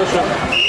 楽した？